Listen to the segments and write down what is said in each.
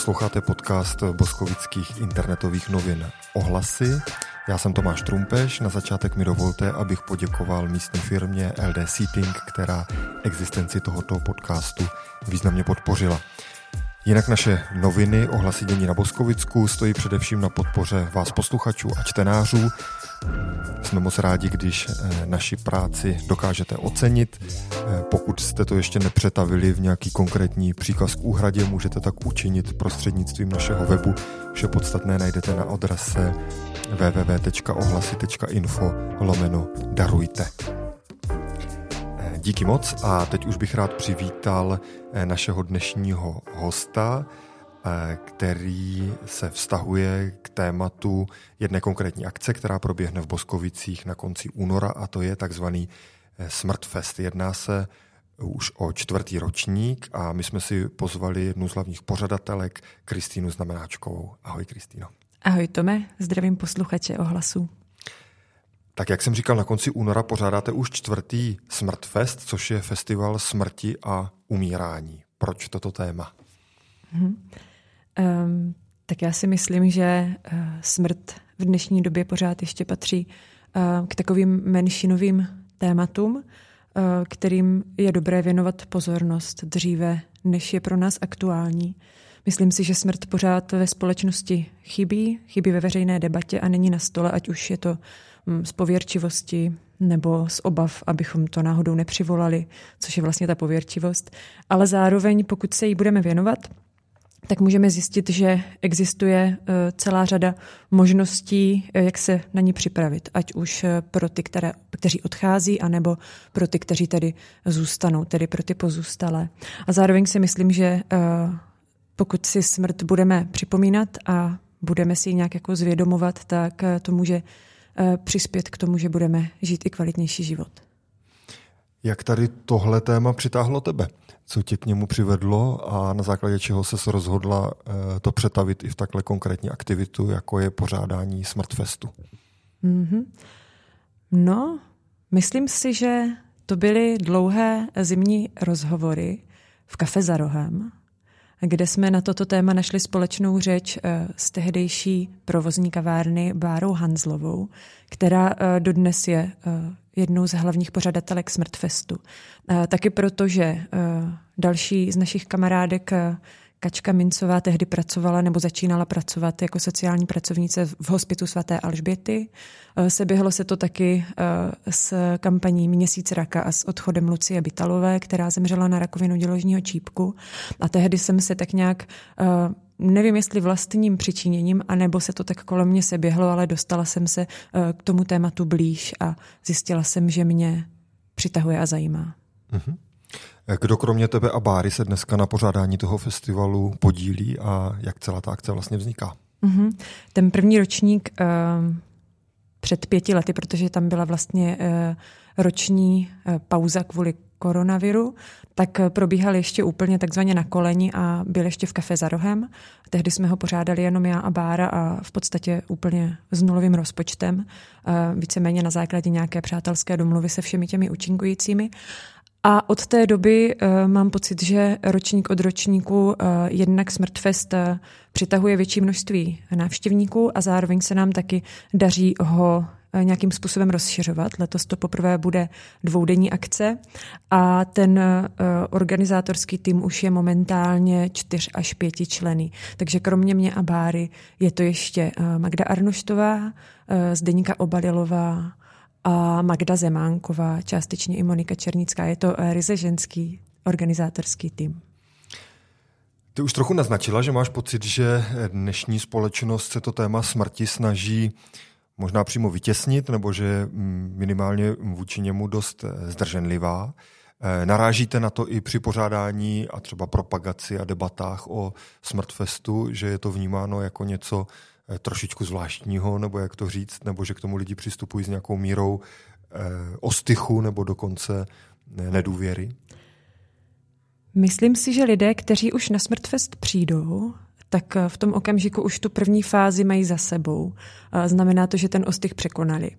Posloucháte podcast boskovických internetových novin Ohlasy. Já jsem Tomáš Trumpeš. Na začátek mi dovolte, abych poděkoval místní firmě LD Seating, která existenci tohoto podcastu významně podpořila. Jinak naše noviny ohlasy dění na Boskovicku stojí především na podpoře vás posluchačů a čtenářů. Jsme moc rádi, když eh, naši práci dokážete ocenit. Eh, pokud jste to ještě nepřetavili v nějaký konkrétní příkaz k úhradě, můžete tak učinit prostřednictvím našeho webu. Vše podstatné najdete na adrese www.ohlasy.info lomeno darujte. Eh, díky moc a teď už bych rád přivítal našeho dnešního hosta, Eh, který se vztahuje k tématu jedné konkrétní akce, která proběhne v Boskovicích na konci února a to je takzvaný eh, Smrtfest. Jedná se už o čtvrtý ročník a my jsme si pozvali jednu z hlavních pořadatelek, Kristýnu Znamenáčkovou. Ahoj Kristýno. Ahoj Tome, zdravím posluchače ohlasu. Tak jak jsem říkal, na konci února pořádáte už čtvrtý Smrtfest, což je festival smrti a umírání. Proč toto téma? Hmm. Um, tak já si myslím, že uh, smrt v dnešní době pořád ještě patří uh, k takovým menšinovým tématům, uh, kterým je dobré věnovat pozornost dříve, než je pro nás aktuální. Myslím si, že smrt pořád ve společnosti chybí, chybí ve veřejné debatě a není na stole, ať už je to um, z pověrčivosti nebo z obav, abychom to náhodou nepřivolali, což je vlastně ta pověrčivost. Ale zároveň, pokud se jí budeme věnovat, tak můžeme zjistit, že existuje eh, celá řada možností, eh, jak se na ní připravit, ať už eh, pro ty, které, kteří odchází, anebo pro ty, kteří tady zůstanou, tedy pro ty pozůstalé. A zároveň si myslím, že pokud si smrt budeme připomínat a budeme si ji nějak jako zvědomovat, tak to může přispět k tomu, že budeme žít i kvalitnější život. Jak tady tohle téma přitáhlo tebe? co tě k němu přivedlo a na základě čeho se rozhodla eh, to přetavit i v takhle konkrétní aktivitu, jako je pořádání Smrtfestu? Mm-hmm. No, myslím si, že to byly dlouhé zimní rozhovory v kafe za rohem, kde jsme na toto téma našli společnou řeč eh, s tehdejší provozní kavárny Bárou Hanzlovou, která eh, dodnes je jednou z hlavních pořadatelek Smrtfestu. Taky proto, že další z našich kamarádek Kačka Mincová tehdy pracovala nebo začínala pracovat jako sociální pracovnice v hospitu svaté Alžběty. Seběhlo se to taky s kampaní Měsíc raka a s odchodem Lucie Bytalové, která zemřela na rakovinu děložního čípku. A tehdy jsem se tak nějak nevím, jestli vlastním přičiněním, anebo se to tak kolem mě se běhlo, ale dostala jsem se eh, k tomu tématu blíž a zjistila jsem, že mě přitahuje a zajímá. Mm-hmm. Kdo kromě tebe a Báry se dneska na pořádání toho festivalu podílí a jak celá ta akce vlastně vzniká? Mm-hmm. Ten první ročník uh, před pěti lety, protože tam byla vlastně uh, roční uh, pauza kvůli koronaviru, tak probíhal ještě úplně takzvaně na koleni a byl ještě v kafe za rohem. Tehdy jsme ho pořádali jenom já a Bára a v podstatě úplně s nulovým rozpočtem, víceméně na základě nějaké přátelské domluvy se všemi těmi účinkujícími. A od té doby uh, mám pocit, že ročník od ročníku uh, jednak Smrtfest uh, přitahuje větší množství návštěvníků a zároveň se nám taky daří ho nějakým způsobem rozšiřovat. Letos to poprvé bude dvoudenní akce a ten organizátorský tým už je momentálně čtyř až pěti členy. Takže kromě mě a Báry je to ještě Magda Arnoštová, Zdeníka Obalilová a Magda Zemánková, částečně i Monika Černická. Je to ryze ženský organizátorský tým. Ty už trochu naznačila, že máš pocit, že dnešní společnost se to téma smrti snaží možná přímo vytěsnit, nebo že minimálně vůči němu dost eh, zdrženlivá. Eh, narážíte na to i při pořádání a třeba propagaci a debatách o Smrtfestu, že je to vnímáno jako něco eh, trošičku zvláštního, nebo jak to říct, nebo že k tomu lidi přistupují s nějakou mírou ostychu nebo dokonce nedůvěry? Myslím si, že lidé, kteří už na Smrtfest přijdou, tak eh, v tom okamžiku už tu první fázi mají za sebou. Znamená to, že ten ostych překonali.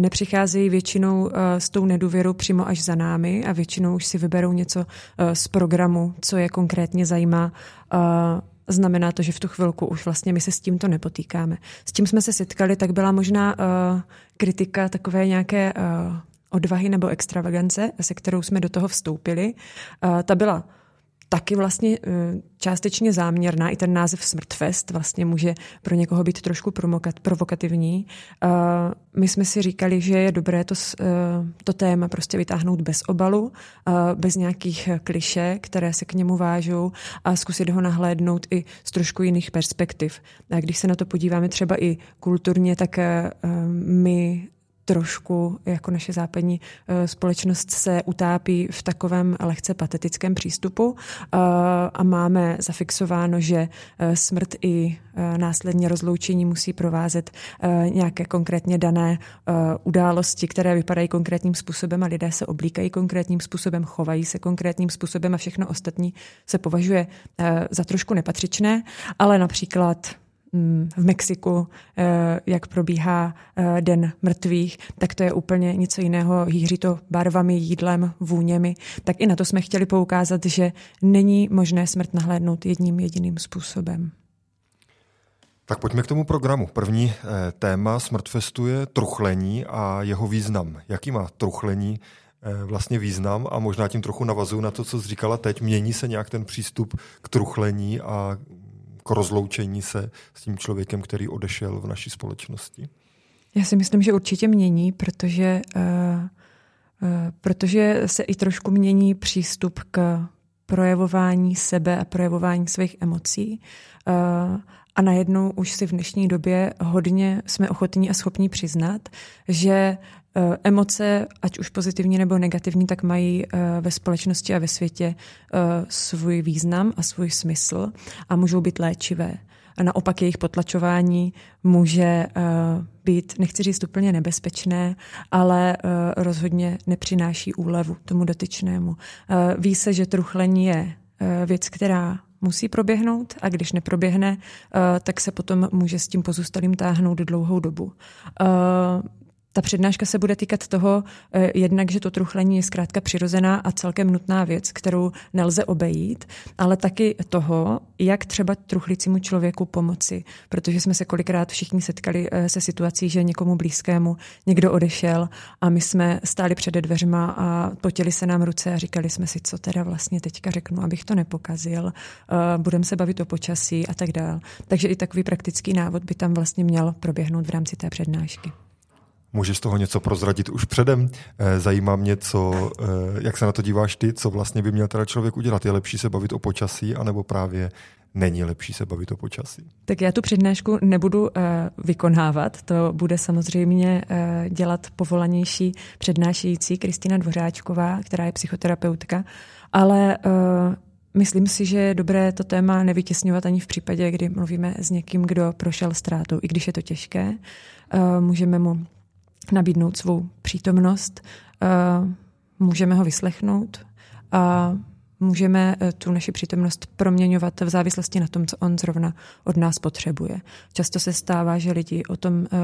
Nepřicházejí většinou eh, s tou nedůvěrou přímo až za námi a většinou už si vyberou něco eh, z programu, co je konkrétně zajímá znamená to, že v tu chvilku už vlastně my se s tímto nepotýkáme. S tím jsme se setkali, tak byla možná uh, kritika takové nějaké uh, odvahy nebo extravagance, se kterou jsme do toho vstoupili. Uh, ta byla taky vlastně eh, částečně záměrná. I ten název Smrtfest vlastně může pro někoho být trošku provokativní. Eh, my jsme si říkali, že je dobré to, eh, to téma prostě vytáhnout bez obalu, bez nějakých kliše, které se k němu vážou a zkusit ho nahlédnout i z trošku jiných perspektiv. A když se na to podíváme třeba i kulturně, tak my trošku jako naše západní eh, společnost se utápí v takovém lehce patetickém přístupu eh, a máme zafixováno, že eh, smrt i následně rozloučení musí provázet nějaké konkrétně dané události, které vypadají konkrétním způsobem a lidé se oblíkají konkrétním způsobem, chovají se konkrétním způsobem a všechno ostatní se považuje za trošku nepatřičné, ale například v Mexiku, eh, jak probíhá eh, Den mrtvých, tak to je úplně něco jiného. Hýří to barvami, jídlem, vůněmi. Tak i na to jsme chtěli poukázat, že není možné smrt nahlédnout jedním jediným způsobem. Tak pojďme k tomu programu. První eh, téma Smrtfestu je truchlení a jeho význam. Jaký má truchlení vlastně význam a možná tím trochu navazuju na to, co jsi říkala teď. Mění se nějak ten přístup k truchlení a k rozloučení se s tím člověkem, který odešel v naší společnosti? Já si myslím, že určitě mění, protože, uh, uh, protože se i trošku mění přístup k projevování sebe a projevování svých emocí. Uh, a najednou už si v dnešní době hodně jsme ochotní a schopní přiznat, že emoce, ať už pozitivní nebo negativní, tak mají eh, ve společnosti a ve světě eh, svůj význam a svůj smysl a můžou být léčivé. A naopak jejich potlačování může být, nechci říct úplně nebezpečné, ale rozhodně nepřináší úlevu tomu dotyčnému. Ví se, že truchlení je věc, která musí proběhnout a když neproběhne, tak se potom může s tím pozůstalým táhnout dlouhou dobu. Ta přednáška se bude týkat toho, eh, jednak, že to truchlení je zkrátka přirozená a celkem nutná věc, kterou nelze obejít, ale taky toho, jak třeba truchlícímu člověku pomoci, protože jsme se kolikrát všichni setkali eh, se situací, že někomu blízkému někdo odešel a my jsme stáli před dveřma a potili se nám ruce a říkali jsme si, co teda vlastně teďka řeknu, abych to nepokazil, eh, budeme se bavit o počasí a tak dále. Takže i takový praktický návod by tam vlastně měl proběhnout v rámci té přednášky. Můžeš toho něco prozradit už předem? Eh, zajímá mě, co, eh, jak se na to díváš ty, co vlastně by měl teda člověk udělat. Je lepší se bavit o počasí, anebo právě není lepší se bavit o počasí? Tak já tu přednášku nebudu uh, vykonávat, to bude samozřejmě dělat povolanější přednášející Kristýna Dvořáčková, která je psychoterapeutka, ale Myslím si, že je dobré to téma nevytěsňovat ani v případě, kdy mluvíme s někým, kdo prošel ztrátou, i když je to těžké. Můžeme mu nabídnout svou přítomnost, můžeme ho vyslechnout a můžeme eh, tu naši přítomnost proměňovat v závislosti na tom, co on zrovna od nás potřebuje. Často se stává, že lidi o tom, eh,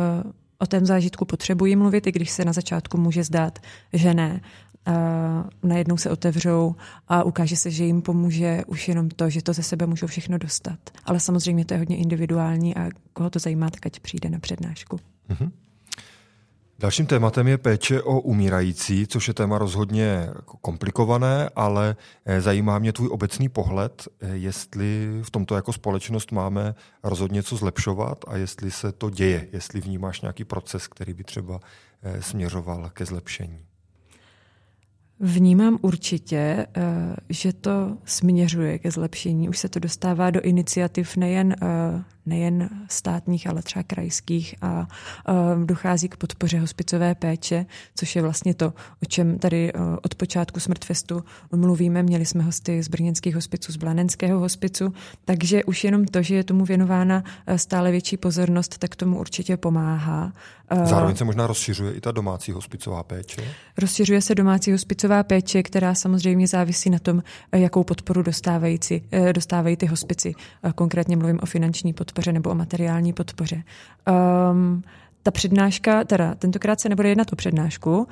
o tom zážitku potřebují mluvit, i když se na začátku může zdát, že ne. Najednou se otevřou a ukáže se, že jim pomůže už jenom to, že to ze sebe můžou všechno dostat. Ale samozřejmě to je hodně individuální a koho to zajímá, tak ať přijde na přednášku. Mm-hmm. Dalším tématem je péče o umírající, což je téma rozhodně komplikované, ale eh, zajímá mě tvůj obecný pohled, eh, jestli v tomto jako společnost máme rozhodně co zlepšovat a jestli se to děje, jestli vnímáš nějaký proces, který by třeba eh, směřoval ke zlepšení. Vnímám určitě, že to směřuje ke zlepšení. Už se to dostává do iniciativ nejen nejen státních, ale třeba krajských a dochází k podpoře hospicové péče, což je vlastně to, o čem tady od počátku Smrtfestu mluvíme. Měli jsme hosty z brněnských hospiců, z Blanenského hospicu, takže už jenom to, že je tomu věnována stále větší pozornost, tak tomu určitě pomáhá. Zároveň se možná rozšiřuje i ta domácí hospicová péče? Rozšiřuje se domácí hospicová péče, která samozřejmě závisí na tom, jakou podporu dostávají, dostávají ty hospici. Konkrétně mluvím o finanční podpoře podpoře nebo o materiální podpoře. Um, ta přednáška, teda tentokrát se nebude jednat o přednášku. Uh,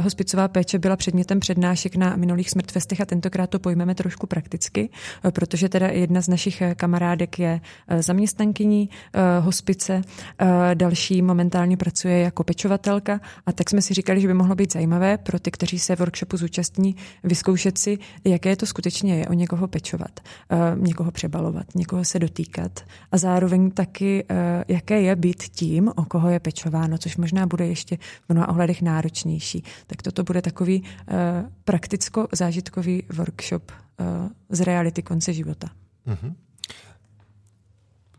hospicová péče byla předmětem přednášek na minulých smrtfestech a tentokrát to pojmeme trošku prakticky, uh, protože teda jedna z našich kamarádek je uh, zaměstnankyní uh, hospice, uh, další momentálně pracuje jako pečovatelka a tak jsme si říkali, že by mohlo být zajímavé pro ty, kteří se workshopu zúčastní, vyzkoušet si, jaké to skutečně je o někoho pečovat, uh, někoho přebalovat, někoho se dotýkat a zároveň taky, uh, jaké je být tím, o koho je pečováno, což možná bude ještě v mnoha ohledech náročnější. Tak toto bude takový uh, prakticko-zážitkový workshop uh, z reality konce života. Mm-hmm.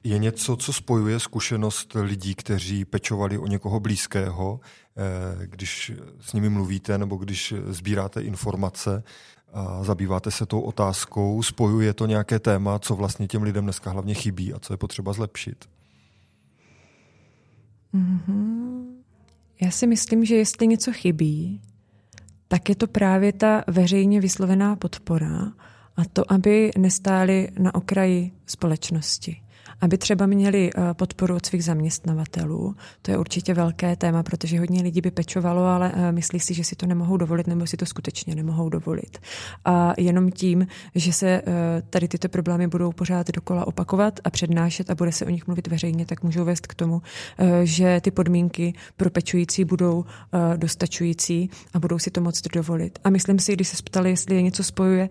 Je něco, co spojuje zkušenost lidí, kteří pečovali o někoho blízkého, když s nimi mluvíte nebo když sbíráte informace a zabýváte se tou otázkou, spojuje to nějaké téma, co vlastně těm lidem dneska hlavně chybí a co je potřeba zlepšit? Mm-hmm. Já si myslím, že jestli něco chybí, tak je to právě ta veřejně vyslovená podpora a to, aby nestáli na okraji společnosti aby třeba měli eh, podporu od svých zaměstnavatelů. To je určitě velké téma, protože hodně lidí by pečovalo, ale eh, myslí si, že si to nemohou dovolit nebo si to skutečně nemohou dovolit. A jenom tím, že se eh, tady tyto problémy budou pořád dokola opakovat a přednášet a bude se o nich mluvit veřejně, tak můžou vést k tomu, že ty podmínky pro pečující budou dostačující a budou si to moct dovolit. A myslím si, když se ptali, jestli je něco spojuje,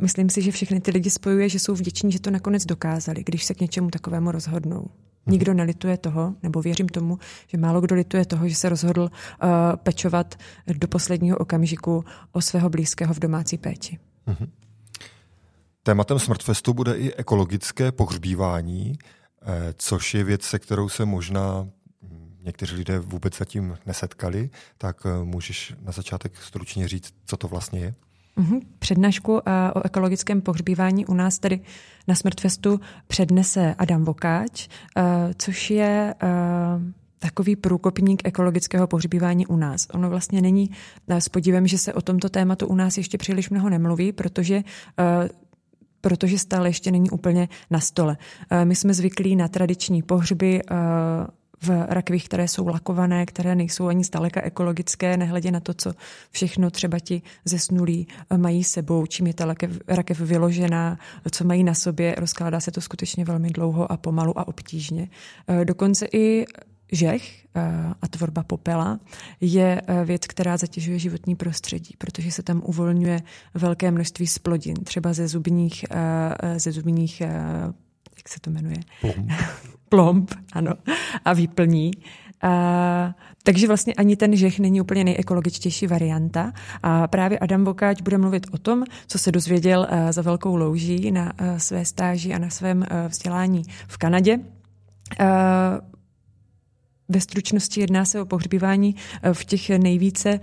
myslím si, že všechny ty lidi spojuje, že jsou vděční, že to nakonec dokázali, když se k něčemu takovému rozhodnou. Nikdo nelituje toho, nebo věřím tomu, že málo kdo lituje toho, že se rozhodl uh, pečovat do posledního okamžiku o svého blízkého v domácí péči. Mm-hmm. Tématem Smrtfestu bude i ekologické pohřbívání, eh, což je věc, se kterou se možná někteří lidé vůbec zatím nesetkali, tak eh, můžeš na začátek stručně říct, co to vlastně je? Mm-hmm. Přednášku uh, o ekologickém pohřbívání u nás tady na Smrtfestu přednese Adam Vokáč, uh, což je uh, takový průkopník ekologického pohřbívání u nás. Ono vlastně není s podívem, že se o tomto tématu u nás ještě příliš mnoho nemluví, protože protože stále ještě není úplně na stole. My jsme zvyklí na tradiční pohřby v rakvích, které jsou lakované, které nejsou ani zdaleka ekologické, nehledě na to, co všechno třeba ti zesnulí mají sebou, čím je ta rakev, rakev vyložená, co mají na sobě. Rozkládá se to skutečně velmi dlouho a pomalu a obtížně. E, dokonce i žech e, a tvorba popela je věc, která zatěžuje životní prostředí, protože se tam uvolňuje velké množství splodin, třeba ze zubních, ze zubních jak se to jmenuje? Plomb. Plomb, ano, a výplní. A, takže vlastně ani ten žech není úplně nejekologičtější varianta. A právě Adam Vokáč bude mluvit o tom, co se dozvěděl a, za velkou louží na a, své stáži a na svém a, vzdělání v Kanadě. Ve stručnosti jedná se o pohřbívání v těch nejvíce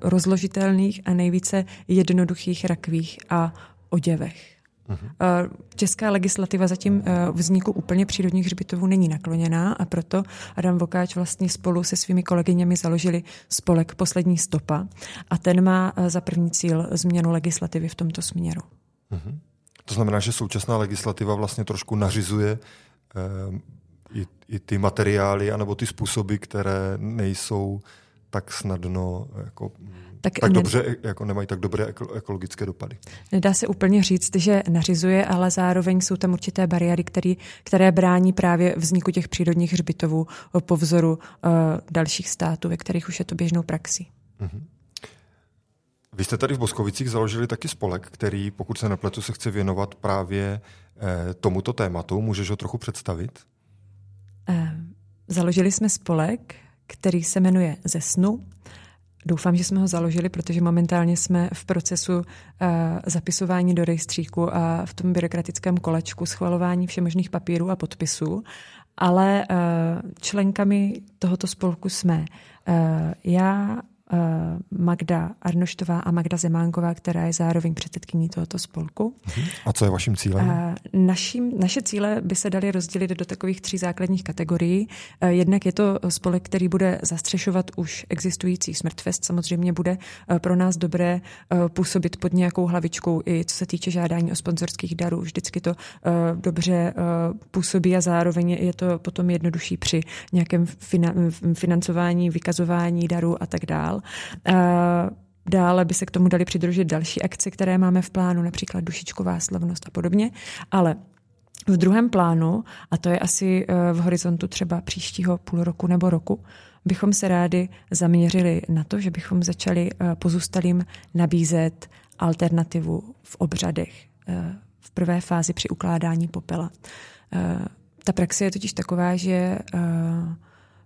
rozložitelných a nejvíce jednoduchých rakvích a oděvech. Uh-huh. Česká legislativa zatím eh, vzniku úplně přírodních hřbitovů není nakloněná a proto Adam Vokáč vlastně spolu se svými kolegyněmi založili spolek Poslední stopa a ten má eh, za první cíl změnu legislativy v tomto směru. Uh-huh. To znamená, že současná legislativa vlastně trošku nařizuje eh, i, i ty materiály anebo ty způsoby, které nejsou tak snadno jako tak, tak ne, dobře, jako nemají tak dobré ekologické dopady. Nedá se úplně říct, že nařizuje, ale zároveň jsou tam určité bariéry, který, které brání právě vzniku těch přírodních hřbitovů po vzoru uh, dalších států, ve kterých už je to běžnou praxí. Mm-hmm. Vy jste tady v Boskovicích založili taky spolek, který, pokud se nepletu, se chce věnovat právě eh, tomuto tématu. Můžeš ho trochu představit? Eh, založili jsme spolek, který se jmenuje Ze snu. Doufám, že jsme ho založili, protože momentálně jsme v procesu uh, zapisování do rejstříku a v tom byrokratickém kolečku schvalování všemožných papírů a podpisů, ale uh, členkami tohoto spolku jsme uh, já, Magda Arnoštová a Magda Zemánková, která je zároveň předsedkyní tohoto spolku. A co je vaším cílem? Naším, naše cíle by se daly rozdělit do takových tří základních kategorií. Jednak je to spolek, který bude zastřešovat už existující Smrtfest. Samozřejmě bude pro nás dobré působit pod nějakou hlavičkou i co se týče žádání o sponzorských darů. Vždycky to dobře působí a zároveň je to potom jednodušší při nějakém financování, vykazování darů a tak dál. Dále by se k tomu dali přidružit další akce, které máme v plánu, například dušičková slavnost a podobně. Ale v druhém plánu, a to je asi e, v horizontu třeba příštího půl roku nebo roku, bychom se rádi zaměřili na to, že bychom začali e, pozůstalým nabízet alternativu v obřadech v prvé fázi při ukládání popela. Ta praxe je totiž taková, že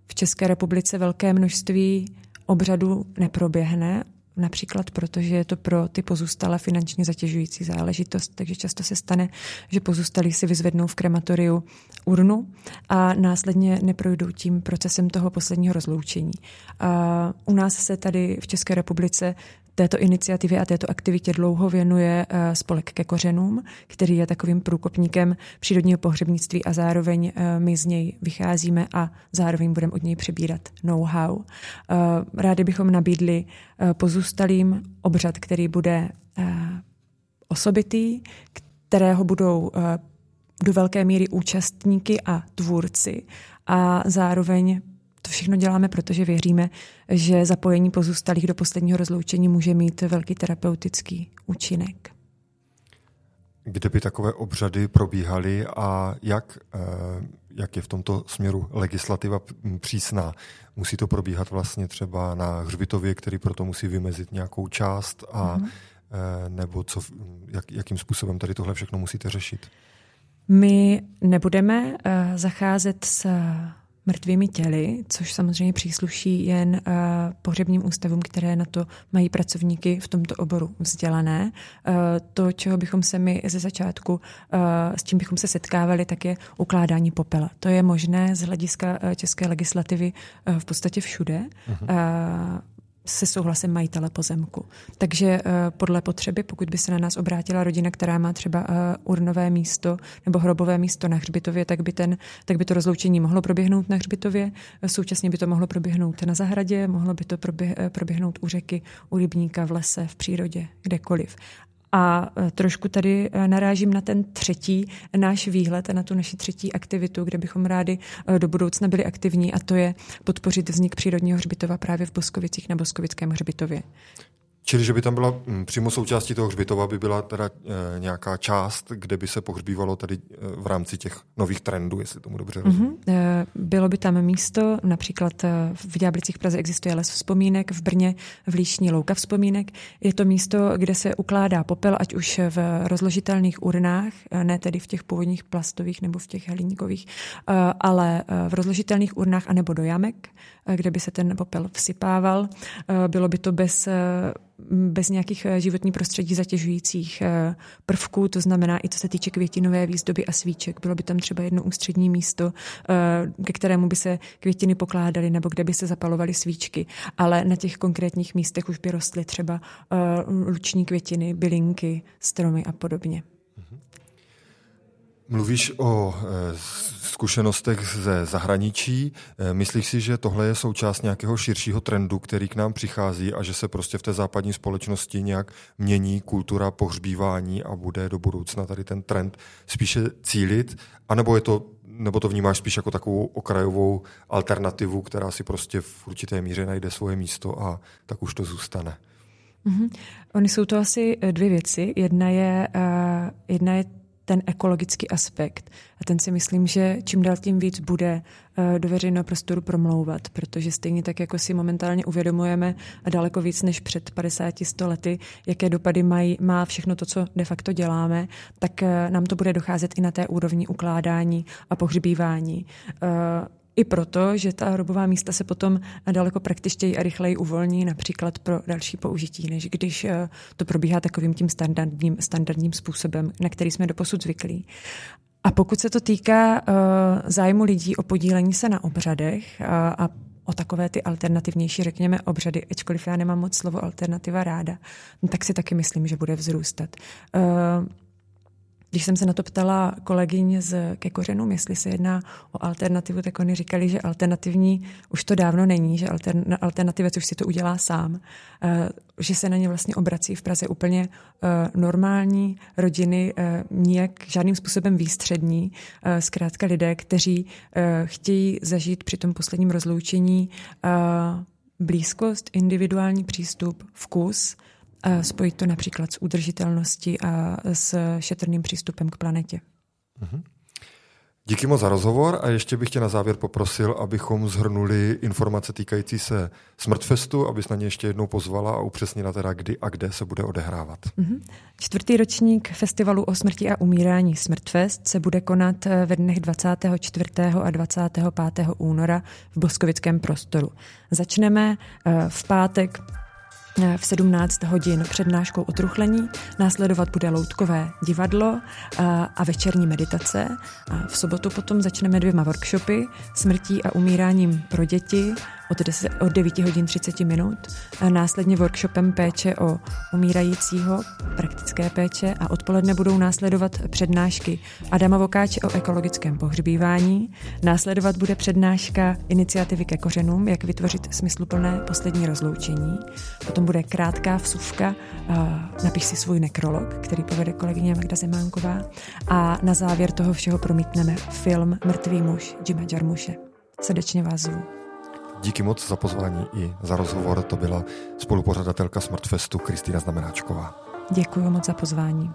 v České republice velké množství obřadu neproběhne, například protože je to pro ty pozůstalé finančně zatěžující záležitost, takže často se stane, že pozůstalí si vyzvednou v krematoriu urnu a následně neprojdou tím procesem toho posledního rozloučení. A u nás se tady v České republice této iniciativě a této aktivitě dlouho věnuje eh, spolek ke kořenům, který je takovým průkopníkem přírodního pohřebnictví a zároveň eh, my z něj vycházíme a zároveň budeme od něj přebírat know-how. Eh, rádi bychom nabídli pozůstalým obřad, který bude osobitý, kterého budou do velké míry účastníky a tvůrci a zároveň to všechno děláme, protože věříme, že zapojení pozůstalých do posledního rozloučení může mít velký terapeutický účinek. Kde by takové obřady probíhaly a jak, eh, jak je v tomto směru legislativa přísná? Musí to probíhat vlastně třeba na hřbitově, který proto musí vymezit nějakou část a mm-hmm. nebo co, jak, jakým způsobem tady tohle všechno musíte řešit? My nebudeme uh, zacházet s mrtvými těly, což samozřejmě přísluší jen uh, pohřebním ústavům, které na to mají pracovníky v tomto oboru vzdělané. Uh, to, čeho bychom se my ze začátku, uh, s čím bychom se setkávali, tak je ukládání popela. To je možné z hlediska uh, české legislativy uh, v podstatě všude. Uh-huh se souhlasem majitele pozemku. Takže uh, podle potřeby, pokud by se na nás obrátila rodina, která má třeba uh, urnové místo nebo hrobové místo na hřbitově, tak by, ten, tak by to rozloučení mohlo proběhnout na hřbitově, současně by to mohlo proběhnout na zahradě, mohlo by to eh, proběhnout u řeky, u rybníka, v lese, v přírodě, kdekoliv. A e, trošku tady e, narážím na ten třetí náš výhled a na tu naši třetí aktivitu, kde bychom rádi e, do budoucna byli aktivní a to je podpořit vznik přírodního hřbitova právě v Boskovicích na Boskovickém hřbitově. Čili, že by tam byla mm, přímo součástí toho hřbitova, by byla teda e, nějaká část, kde by se pohřbívalo tady e, v rámci těch nových trendů, jestli tomu dobře rozumím. Mm-hmm. E, bylo by tam místo, například v Ďáblicích Praze existuje les vzpomínek, v Brně v Líšní louka vzpomínek. Je to místo, kde se ukládá popel, ať už v rozložitelných urnách, ne tedy v těch původních plastových nebo v těch hliníkových, ale v rozložitelných urnách anebo do jamek, kde by se ten popel vsypával. Bylo by to bez bez nějakých eh, životní prostředí zatěžujících eh, prvků, to znamená i co se týče květinové výzdoby a svíček. Bylo by tam třeba jedno ústřední místo, eh, ke kterému by se květiny pokládaly nebo kde by se zapalovaly svíčky, ale na těch konkrétních místech už by rostly třeba luční květiny, bylinky, stromy a podobně. Mluvíš o e, zkušenostech ze zahraničí. E, myslíš si, že tohle je součást nějakého širšího trendu, který k nám přichází a že se prostě v té západní společnosti nějak mění kultura pohřbívání a bude do budoucna tady ten trend spíše cílit? A nebo je to nebo to vnímáš spíš jako takovou okrajovou alternativu, která si prostě v určité míře najde svoje místo a tak už to zůstane? Mm-hmm. Ony jsou to asi dvě věci. Jedna je, uh, jedna je ten ekologický aspekt. A ten si myslím, že čím dál tím víc bude eh, do veřejného prostoru promlouvat, protože stejně tak, jako si momentálně uvědomujeme a daleko víc než před 50-100 lety, jaké dopady mají, má všechno to, co de facto děláme, tak eh, nám to bude docházet i na té úrovni ukládání a pohřbívání. I proto, že ta hrobová místa se potom daleko praktičtěji a rychleji uvolní například pro další použití, než když eh, to probíhá takovým tím standardním, standardním způsobem, na který jsme doposud zvyklí. A pokud se to týká uh, zájmu lidí o podílení se na obřadech a, a o takové ty alternativnější, řekněme, obřady, ačkoliv já nemám moc slovo alternativa ráda, no, tak si taky myslím, že bude vzrůstat. Uh, když jsem se na to ptala kolegyň z ke kořenům, jestli se jedná o alternativu, tak oni říkali, že alternativní už to dávno není, že alternativec už si to udělá sám, eh, že se na ně vlastně obrací v Praze úplně eh, normální rodiny, eh, nijak žádným způsobem výstřední, zkrátka lidé, kteří chtějí zažít při tom posledním rozloučení blízkost, individuální přístup, vkus, spojit to například s udržitelností a s šetrným přístupem k planetě. Mm-hmm. Díky moc za rozhovor a ještě bych tě na závěr poprosil, abychom zhrnuli informace týkající se Smrtfestu, abys na ně ještě jednou pozvala a upřesnila teda, kdy a kde se bude odehrávat. Mm-hmm. Čtvrtý ročník festivalu o smrti a umírání Smrtfest se bude konat ve dnech 24. a 25. února v Boskovickém prostoru. Začneme eh, v pátek v 17 hodin přednáškou o truchlení, následovat bude loutkové divadlo a, eh, a večerní meditace. A v sobotu potom začneme dvěma workshopy smrtí a umíráním pro děti od, 10, od 9 hodin 30 minut, a následně workshopem péče o umírajícího, praktické péče a odpoledne budou následovat přednášky Adama Vokáče o ekologickém pohřbívání, následovat bude přednáška iniciativy ke kořenům, jak vytvořit smysluplné poslední rozloučení, potom bude krátká vsuvka, napiš si svůj nekrolog, který povede kolegyně Magda Zemánková a na závěr toho všeho promítneme film Mrtvý muž Jima Jarmuše. Srdečně vás zvu. Díky moc za pozvání i za rozhovor. To byla spolupořadatelka Smartfestu Kristýna Znamenáčková. Děkuji moc za pozvání.